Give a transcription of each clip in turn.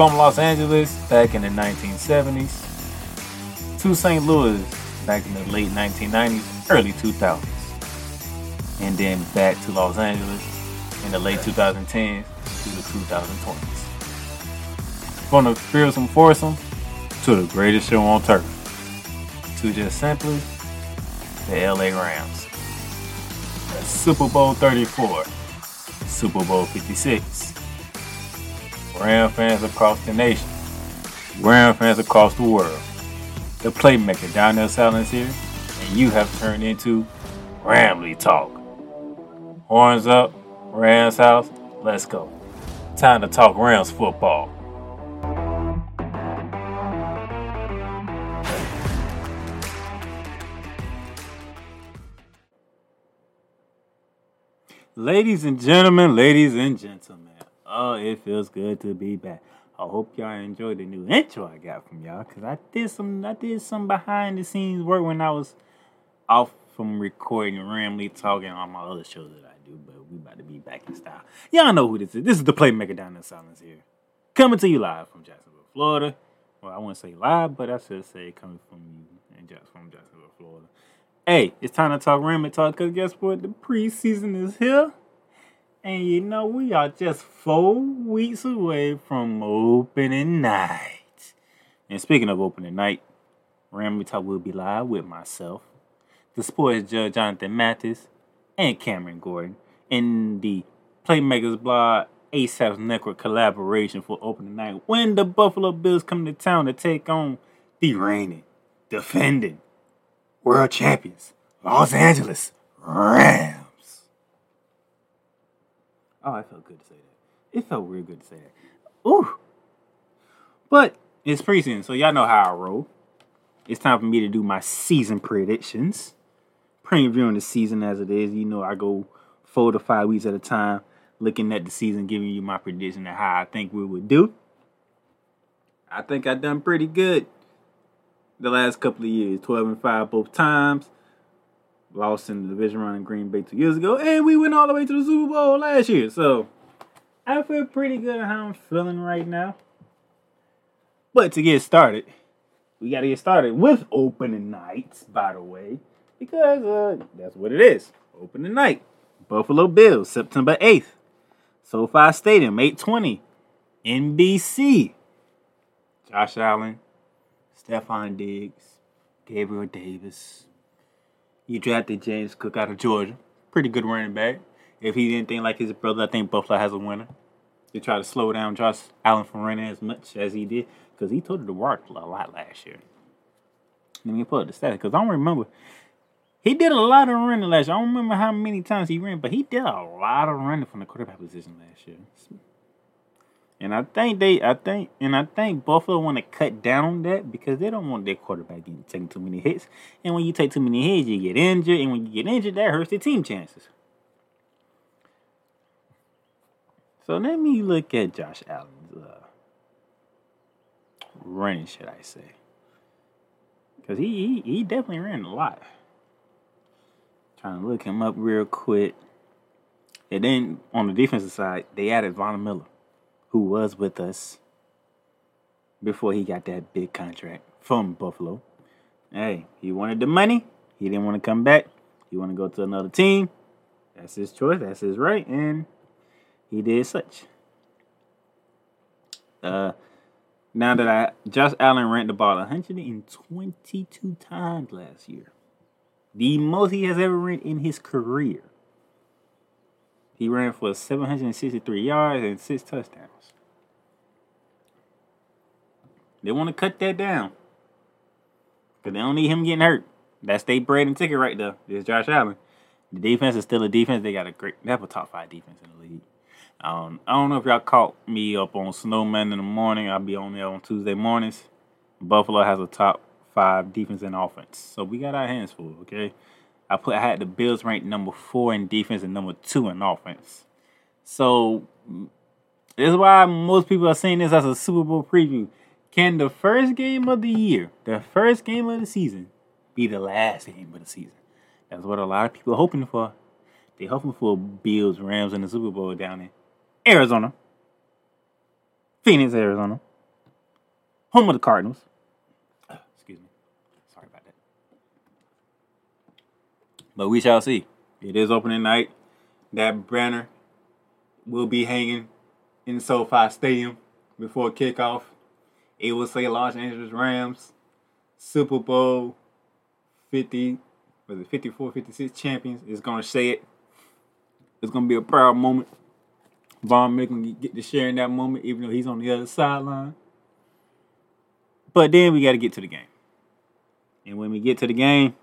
From Los Angeles back in the 1970s to St. Louis back in the late 1990s, early 2000s, and then back to Los Angeles in the late 2010s to the 2020s. From the fearsome foursome to the greatest show on turf, to just simply the LA Rams. Super Bowl 34, Super Bowl 56. Ram fans across the nation, Ram fans across the world. The playmaker Donnell Silence here, and you have turned into Ramley Talk. Horns up, Rams house, let's go. Time to talk Rams football. Ladies and gentlemen, ladies and gentlemen. Oh, it feels good to be back. I hope y'all enjoyed the new intro I got from y'all, cause I did some I did some behind the scenes work when I was off from recording Ramley talking on my other shows that I do, but we about to be back in style. Y'all know who this is. This is the Playmaker Down in Silence here. Coming to you live from Jacksonville, Florida. Well, I wouldn't say live, but I should say coming from you and just from Jacksonville, Florida. Hey, it's time to talk Ramley talk, cause guess what? The preseason is here. And you know, we are just four weeks away from opening night. And speaking of opening night, Ramley Talk will be live with myself, the sports judge Jonathan Mathis, and Cameron Gordon in the Playmakers Blog ASAP's Network collaboration for opening night when the Buffalo Bills come to town to take on the reigning, defending, world champions, Los Angeles Rams. Oh, I felt good to say that. It felt real good to say that. Ooh. But it's preseason, so y'all know how I roll. It's time for me to do my season predictions. Previewing the season as it is. You know, I go four to five weeks at a time, looking at the season, giving you my prediction of how I think we would do. I think I've done pretty good the last couple of years. 12 and 5 both times lost in the division round in Green Bay two years ago, and we went all the way to the Super Bowl last year. So I feel pretty good how I'm feeling right now. But to get started, we got to get started with opening nights, by the way, because uh, that's what it is. Opening night, Buffalo Bills, September 8th. SoFi Stadium, 820. NBC. Josh Allen, Stefon Diggs, Gabriel Davis, you drafted James Cook out of Georgia. Pretty good running back. If he didn't think like his brother, I think Buffalo has a winner. They try to slow down Josh Allen from running as much as he did because he told it to work a lot last year. Let me put the stats because I don't remember. He did a lot of running last year. I don't remember how many times he ran, but he did a lot of running from the quarterback position last year. And I think they, I think, and I think Buffalo want to cut down on that because they don't want their quarterback getting taking too many hits. And when you take too many hits, you get injured. And when you get injured, that hurts the team chances. So let me look at Josh Allen's uh, running, should I say? Because he, he he definitely ran a lot. Trying to look him up real quick. And then on the defensive side, they added Von Miller who was with us before he got that big contract from Buffalo. Hey, he wanted the money. He didn't want to come back. He wanted to go to another team. That's his choice. That's his right. And he did such. Uh, now that I Josh Allen ran the ball 122 times last year, the most he has ever ran in his career. He ran for 763 yards and six touchdowns. They want to cut that down. Because they don't need him getting hurt. That's their bread and ticket right there. There's Josh Allen. The defense is still a defense. They got a great, they have a top five defense in the league. Um, I don't know if y'all caught me up on Snowman in the morning. I'll be on there on Tuesday mornings. Buffalo has a top five defense and offense. So we got our hands full, okay? I put I had the Bills ranked number four in defense and number two in offense. So this is why most people are saying this as a Super Bowl preview. Can the first game of the year, the first game of the season, be the last game of the season? That's what a lot of people are hoping for. They're hoping for Bills Rams in the Super Bowl down in Arizona, Phoenix, Arizona, home of the Cardinals. But we shall see. It is opening night. That banner will be hanging in SoFi Stadium before kickoff. It will say Los Angeles Rams Super Bowl 50, was it 54, 56 champions. It's going to say it. It's going to be a proud moment. Von Miller get to share in that moment, even though he's on the other sideline. But then we got to get to the game. And when we get to the game,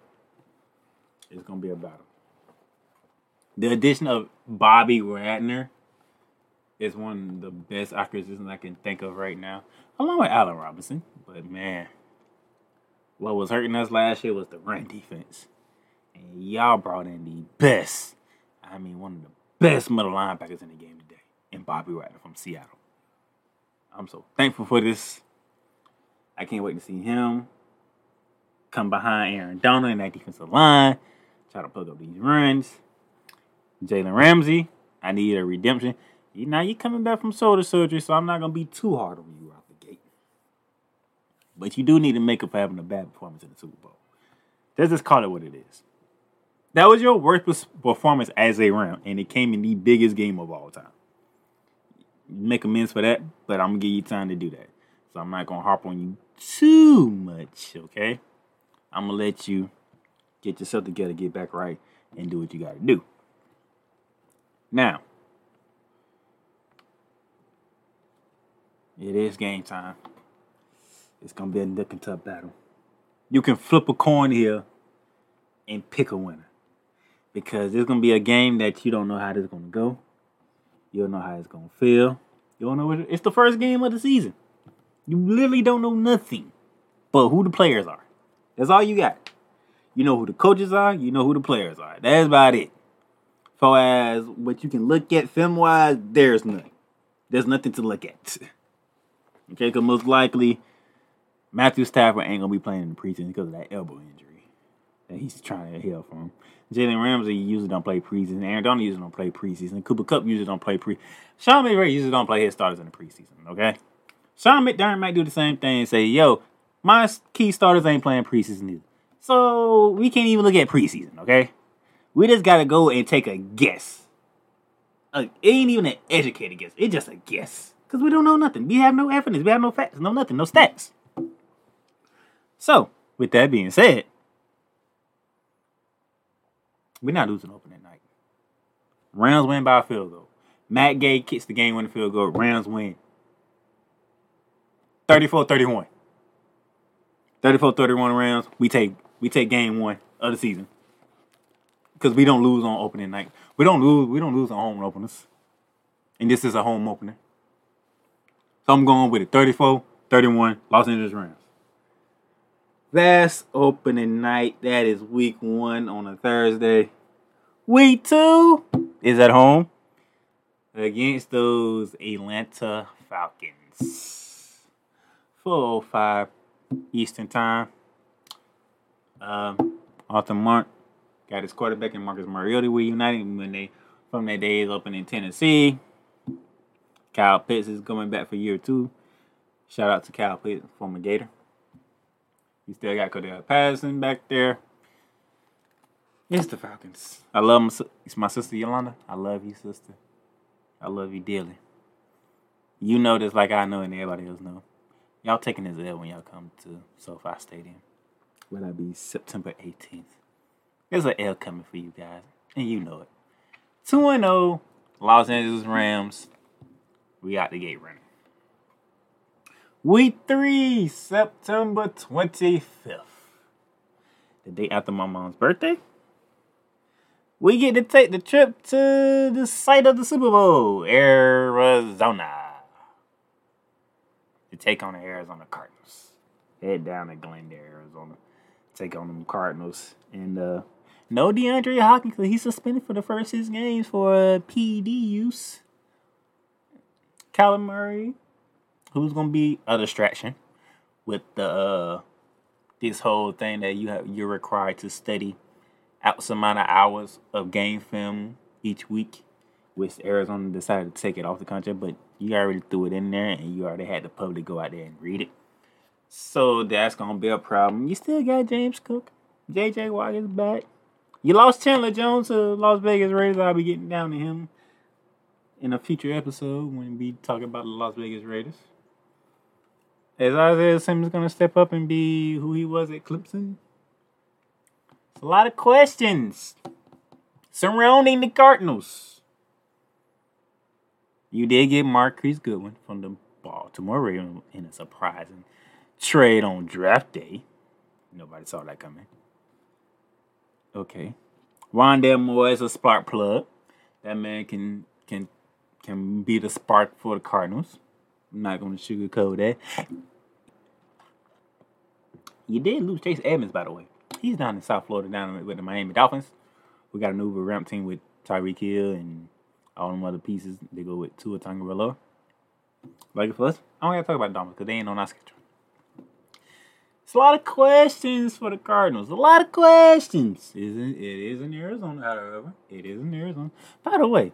it's gonna be a battle. The addition of Bobby Wagner is one of the best acquisitions I can think of right now, along with Allen Robinson. But man, what was hurting us last year was the run defense, and y'all brought in the best. I mean, one of the best middle linebackers in the game today, in Bobby Wagner from Seattle. I'm so thankful for this. I can't wait to see him come behind Aaron Donald in that defensive line Try to plug up these runs. Jalen Ramsey, I need a redemption. Now you're coming back from shoulder surgery, so I'm not gonna be too hard on you out the gate. But you do need to make up for having a bad performance in the Super Bowl. Let's just call it what it is. That was your worst performance as a round, and it came in the biggest game of all time. Make amends for that, but I'm gonna give you time to do that. So I'm not gonna harp on you too much, okay? I'm gonna let you get yourself together, get back right, and do what you got to do. Now, it is game time. It's gonna be a nick and tough battle. You can flip a coin here and pick a winner because it's gonna be a game that you don't know how this is gonna go. You don't know how it's gonna feel. You don't know what it's the first game of the season. You literally don't know nothing but who the players are. That's all you got. You know who the coaches are. You know who the players are. That's about it. So as what you can look at film wise, there's nothing. There's nothing to look at. okay, because most likely Matthew Stafford ain't gonna be playing in the preseason because of that elbow injury that he's trying to heal from. Jalen Ramsey usually don't play preseason. Aaron Donald usually don't play preseason. Cooper Kupp usually don't play pre. Sean McVay usually don't play his starters in the preseason. Okay, Sean McDermott might do the same thing and say, "Yo, my key starters ain't playing preseason either." So we can't even look at preseason, okay? We just gotta go and take a guess. Uh, it ain't even an educated guess. It's just a guess. Because we don't know nothing. We have no evidence. We have no facts. No nothing. No stats. So, with that being said, we're not losing open opening night. Rams win by a field goal. Matt Gay kicks the game winning field goal. Rams win. 34 31. 34 31 Rams. We take we take game one of the season because we don't lose on opening night. We don't lose. We don't lose on home openers, and this is a home opener. So I'm going with it 34 31 Los Angeles Rams. That's opening night. That is week one on a Thursday. Week two is at home against those Atlanta Falcons. 405 Eastern Time. Um, Arthur Mark got his quarterback and Marcus Mariota reunited when they from their days up in Tennessee. Kyle Pitts is coming back for year two. Shout out to Kyle Pitts, former Gator. You still got Cordarrelle Patterson back there. It's the Falcons. I love my, it's my sister Yolanda. I love you, sister. I love you dearly. You know this like I know and everybody else know. Y'all taking this L when y'all come to SoFi Stadium. Will that be September 18th? There's an L coming for you guys, and you know it. 2 0 Los Angeles Rams. We got the gate running. Week 3, September 25th. The day after my mom's birthday. We get to take the trip to the site of the Super Bowl, Arizona. To take on the Arizona Cardinals. Head down to Glendale, Arizona. Take on them Cardinals. And uh no DeAndre Hopkins because he's suspended for the first six games for uh, PED use. Kyler Murray, who's gonna be a distraction with the uh, this whole thing that you have you're required to study out some amount of hours of game film each week, which Arizona decided to take it off the contract, but you already threw it in there and you already had the public go out there and read it. So that's gonna be a problem. You still got James Cook. JJ Watt is back. You lost Chandler Jones to Las Vegas Raiders. I'll be getting down to him in a future episode when we talk about the Las Vegas Raiders. Is Isaiah Simmons to step up and be who he was at Clemson? It's a lot of questions surrounding the Cardinals. You did get Marquise Goodwin from the Baltimore Ravens in a surprising trade on draft day. Nobody saw that coming. Okay. Rondale Moore is a spark plug. That man can can can be the spark for the Cardinals. I'm not gonna sugarcoat that. You did lose Chase Edmonds, by the way. He's down in South Florida, down with the Miami Dolphins. We got a new ramp team with Tyreek Hill and all them other pieces. They go with Tua Tagovailoa. Like for us, I don't gotta talk about Dolphins because they ain't on our schedule. It's a lot of questions for the Cardinals. A lot of questions. Isn't it is in Arizona, however. It is in Arizona. By the way,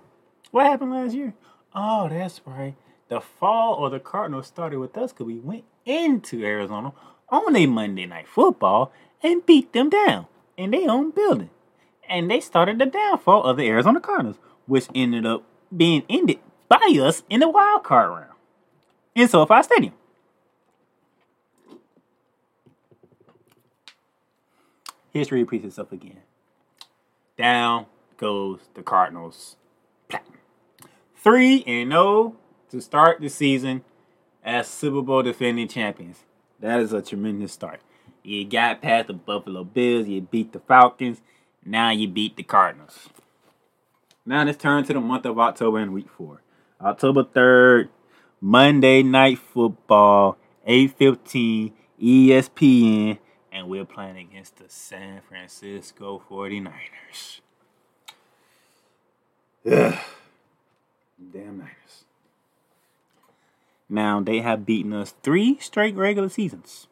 what happened last year? Oh, that's right. The fall or the Cardinals started with us because we went into Arizona on a Monday night football and beat them down in their own building. And they started the downfall of the Arizona Cardinals, which ended up being ended by us in the wild card round in SoFi Stadium. History repeats itself again. Down goes the Cardinals. 3 and 0 to start the season as Super Bowl defending champions. That is a tremendous start. You got past the Buffalo Bills, you beat the Falcons, now you beat the Cardinals. Now let's turn to the month of October and week 4. October 3rd, Monday Night Football, 8:15 ESPN and we're playing against the San Francisco 49ers. Ugh. Damn Niners. Now, they have beaten us three straight regular seasons.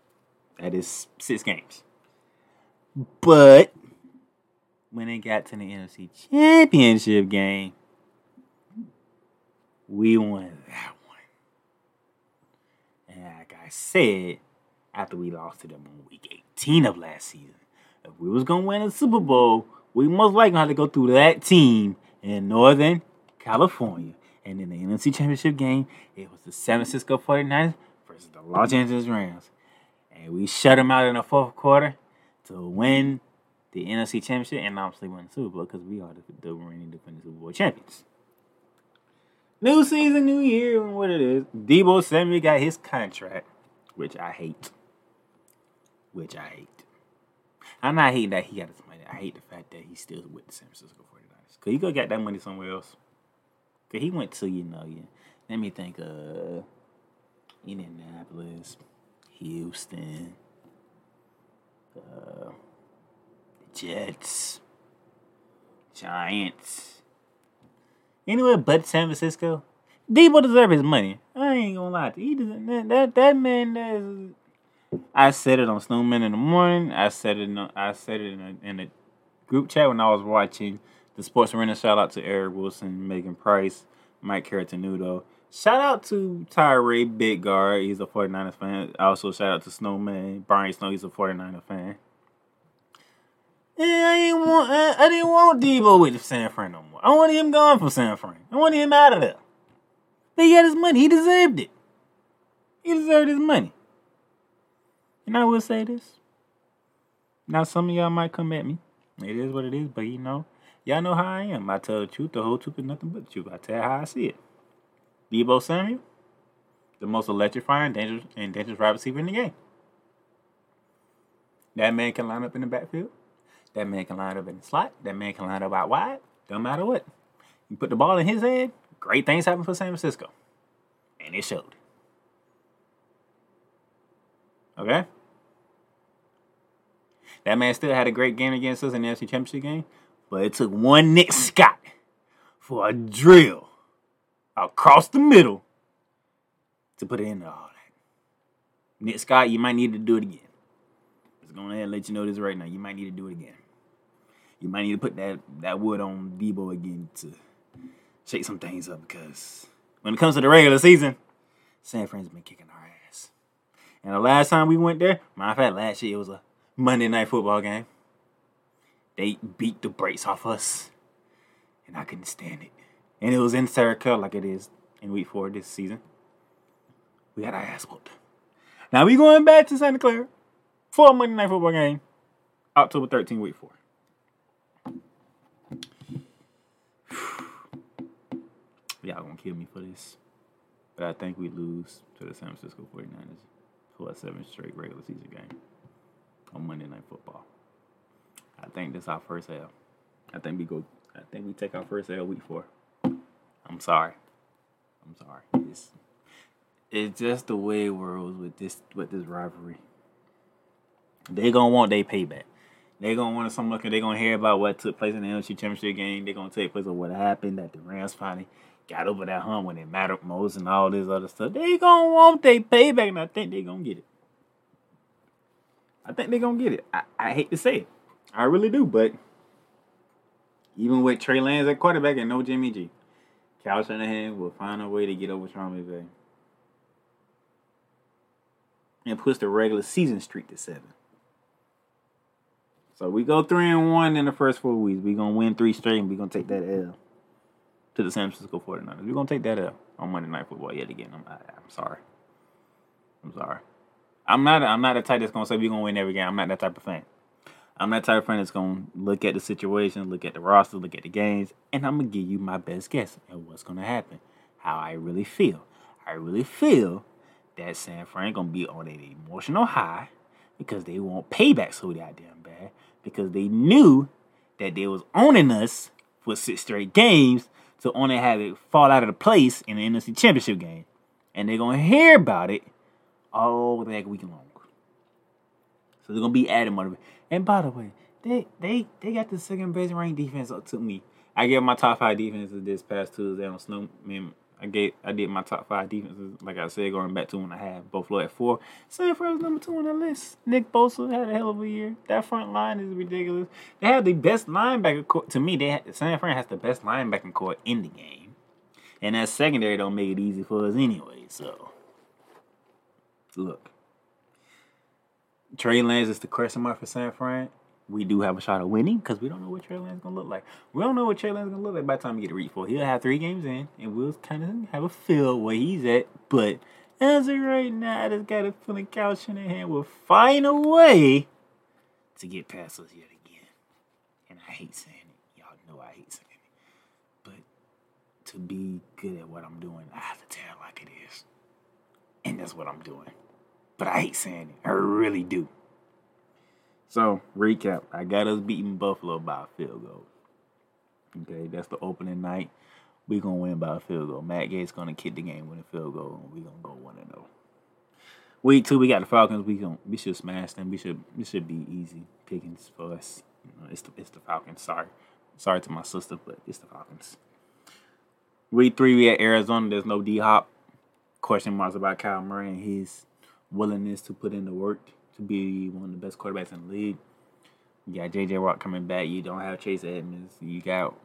That is six games. But when it got to the NFC Championship game, we won that one. And like I said, after we lost to them on week 18 of last season. If we was gonna win a Super Bowl, we most likely had to go through that team in Northern California. And in the NFC Championship game, it was the San Francisco 49ers versus the Los Angeles Rams. And we shut them out in the fourth quarter to win the NFC Championship and obviously win the Super Bowl because we are the, the reigning defending Super Bowl champions. New season, new year, and what it is. Deebo Samuel got his contract, which I hate which I hate. I'm not hating that he got his money. I hate the fact that he's still with the San Francisco 49ers. Could he go get that money somewhere else. Because he went to, you know, yeah. Let me think, uh, Indianapolis, Houston, uh, Jets, Giants. Anywhere but San Francisco. Deebo deserves his money. I ain't gonna lie to you. He doesn't, that, that that man does. I said it on Snowman in the morning. I said it. In, I said it in a, in a group chat when I was watching the Sports Arena. Shout out to Eric Wilson, Megan Price, Mike Caratanudo. Shout out to Tyree Big Guard. He's a 49ers fan. Also, shout out to Snowman, Brian Snow. He's a 49er fan. Yeah, I didn't want I, didn't want Deebo with San Fran no more. I wanted him gone from San Fran. I wanted him out of there. But he got his money. He deserved it. He deserved his money. And I will say this. Now some of y'all might come at me. It is what it is, but you know, y'all know how I am. I tell the truth, the whole truth, and nothing but the truth. I tell how I see it. Deebo Samuel, the most electrifying, dangerous, and dangerous wide receiver in the game. That man can line up in the backfield. That man can line up in the slot. That man can line up out wide. Don't matter what. You put the ball in his head, great things happen for San Francisco. And it showed. Okay? That man still had a great game against us in the NFC Championship game, but it took one Nick Scott for a drill across the middle to put it into all that. Nick Scott, you might need to do it again. Just going ahead and let you know this right now. You might need to do it again. You might need to put that, that wood on Deebo again to shake some things up because when it comes to the regular season, San Fran's been kicking our ass. And the last time we went there, matter of fact, last year it was a Monday night football game. They beat the brakes off us. And I couldn't stand it. And it was in Sarah like it is in week four this season. We got our ass whooped. Now we going back to Santa Clara for a Monday night football game. October 13, week four. Y'all gonna kill me for this. But I think we lose to the San Francisco 49ers for a seven straight regular season game on Monday Night Football. I think this is our first L. I think we go. I think we take our first L week four. I'm sorry. I'm sorry. It's it's just the way it works with this with this rivalry. They gonna want their payback. They gonna want some look. They gonna hear about what took place in the NFC Championship game. They gonna take place of what happened that the Rams finally got over that hump when it mattered most and all this other stuff. They gonna want their payback, and I think they gonna get it. I think they're gonna get it. I, I hate to say it, I really do, but even with Trey Lance at quarterback and no Jimmy G, Kyle Shanahan will find a way to get over Sean McVay and push the regular season streak to seven. So we go three and one in the first four weeks. We're gonna win three straight and we're gonna take that L to the San Francisco 49ers. We're gonna take that L on Monday Night Football yet again. I'm, I, I'm sorry. I'm sorry. I'm not I'm not the type that's gonna say we're gonna win every game. I'm not that type of fan. I'm that type of fan that's gonna look at the situation, look at the roster, look at the games, and I'm gonna give you my best guess at what's gonna happen. How I really feel. I really feel that San Fran gonna be on an emotional high because they want payback so goddamn bad because they knew that they was owning us for six straight games to only have it fall out of the place in the NFC Championship game, and they're gonna hear about it all the week long. So they're gonna be adding more. And by the way, they they they got the second best ranked defense up to me. I gave my top five defenses this past Tuesday on Snow. I, I gave I did my top five defenses, like I said, going back to when I had Buffalo at four. San Fran's number two on the list. Nick Bosa had a hell of a year. That front line is ridiculous. They have the best linebacker core. To me, they had, San Fran has the best linebacker core in the game, and that secondary don't make it easy for us anyway. So look, Trey Lance is the question mark for San Fran. We do have a shot of winning because we don't know what Trey Lance is gonna look like. We don't know what Trey Lance is gonna look like by the time we get to reach for. He'll have three games in, and we'll kind of have a feel where he's at. But as of right now, I just got a feeling Kyle Shanahan will find a way to get past us yet again. And I hate saying it. Y'all know I hate saying it. But to be good at what I'm doing, I have to tell it like it is. And that's what I'm doing. But I hate saying it. I really do. So, recap. I got us beating Buffalo by a field goal. Okay, that's the opening night. we going to win by a field goal. Matt Gates going to kick the game with a field goal, and we going to go 1 0. Week two, we got the Falcons. We going we should smash them. We should we should be easy pickings for us. You know, it's the it's the Falcons. Sorry, sorry to my sister, but it's the Falcons. Week three, we at Arizona. There's no D Hop. Question marks about Kyle Murray and his willingness to put in the work to be one of the best quarterbacks in the league. You got JJ Watt coming back. You don't have Chase Edmonds. You got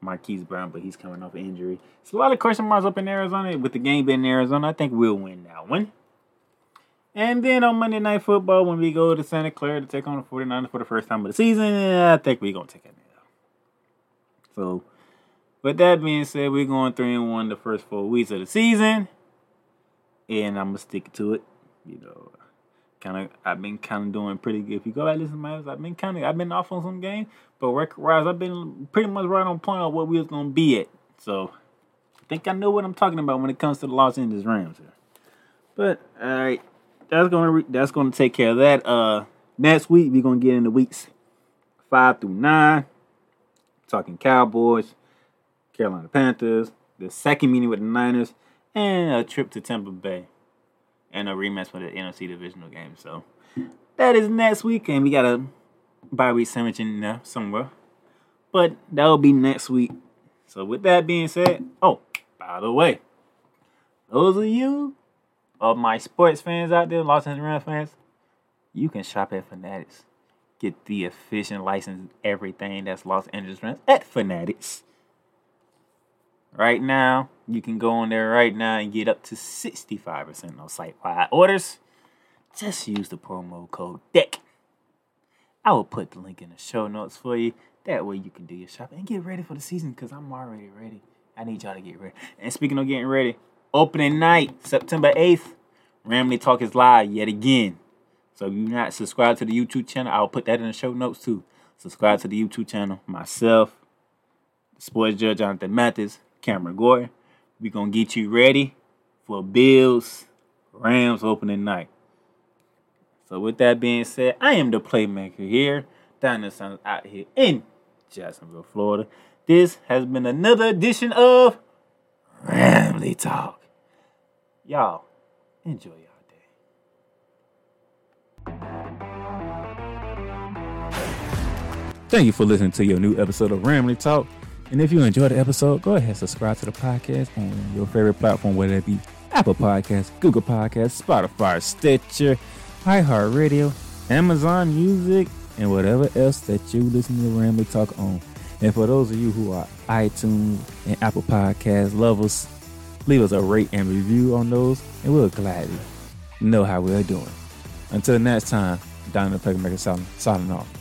Marquise Brown, but he's coming off injury. It's a lot of question marks up in Arizona. With the game being in Arizona, I think we'll win that one. And then on Monday Night Football, when we go to Santa Clara to take on the 49ers for the first time of the season, I think we're going to take it now. So, with that being said, we're going 3 and 1 the first four weeks of the season. And I'm to stick to it. You know, kind of, I've been kind of doing pretty good. If you go back and listen to my I've been kind of, I've been off on some games, but record wise, I've been pretty much right on point on what we was to be at. So, I think I know what I'm talking about when it comes to the Los Angeles Rams here. But, all right that's gonna re- that's gonna take care of that. Uh, next week we're gonna get into weeks five through nine. Talking Cowboys, Carolina Panthers, the second meeting with the Niners, and a trip to Tampa Bay, and a rematch for the NFC divisional game. So that is next week, and we got a bye week sandwich in there somewhere, but that will be next week. So with that being said, oh by the way, those of you of my sports fans out there, Los Angeles Rams fans, you can shop at Fanatics. Get the efficient license, everything that's Los Angeles Rams at Fanatics. Right now, you can go on there right now and get up to 65% on site-wide orders. Just use the promo code DECK. I will put the link in the show notes for you. That way you can do your shopping and get ready for the season because I'm already ready. I need y'all to get ready. And speaking of getting ready, Opening night, September 8th, Ramley Talk is live yet again. So if you're not subscribed to the YouTube channel, I'll put that in the show notes too. Subscribe to the YouTube channel. Myself, sports judge Jonathan Mathis, Cameron Gore. We're going to get you ready for Bills Rams opening night. So with that being said, I am the playmaker here, sun out here in Jacksonville, Florida. This has been another edition of Ramley Talk. Y'all, enjoy y'all day. Thank you for listening to your new episode of Ramley Talk. And if you enjoyed the episode, go ahead and subscribe to the podcast on your favorite platform, whether it be Apple Podcasts, Google Podcasts, Spotify, Stitcher, iHeartRadio, Amazon Music, and whatever else that you listen to Ramley Talk on. And for those of you who are iTunes and Apple Podcast lovers, Leave us a rate and review on those, and we'll gladly know how we're doing. Until next time, the Playmaker signing off.